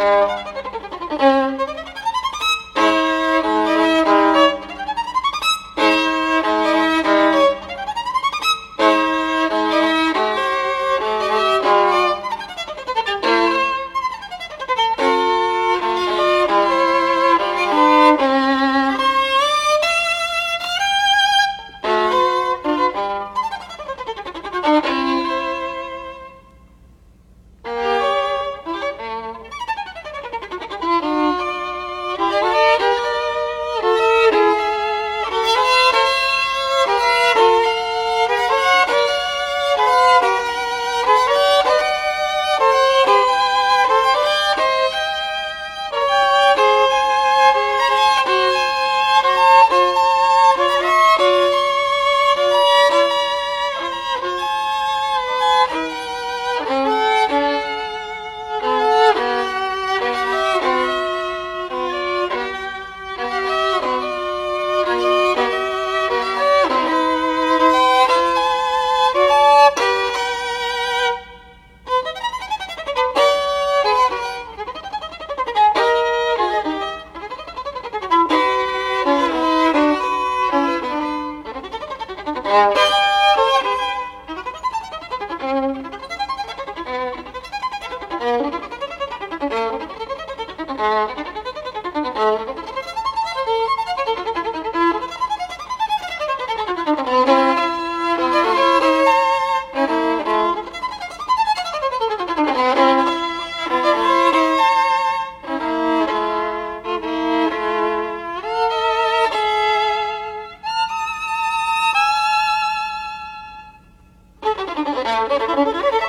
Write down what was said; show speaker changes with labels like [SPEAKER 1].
[SPEAKER 1] Música Thank you. Thank you.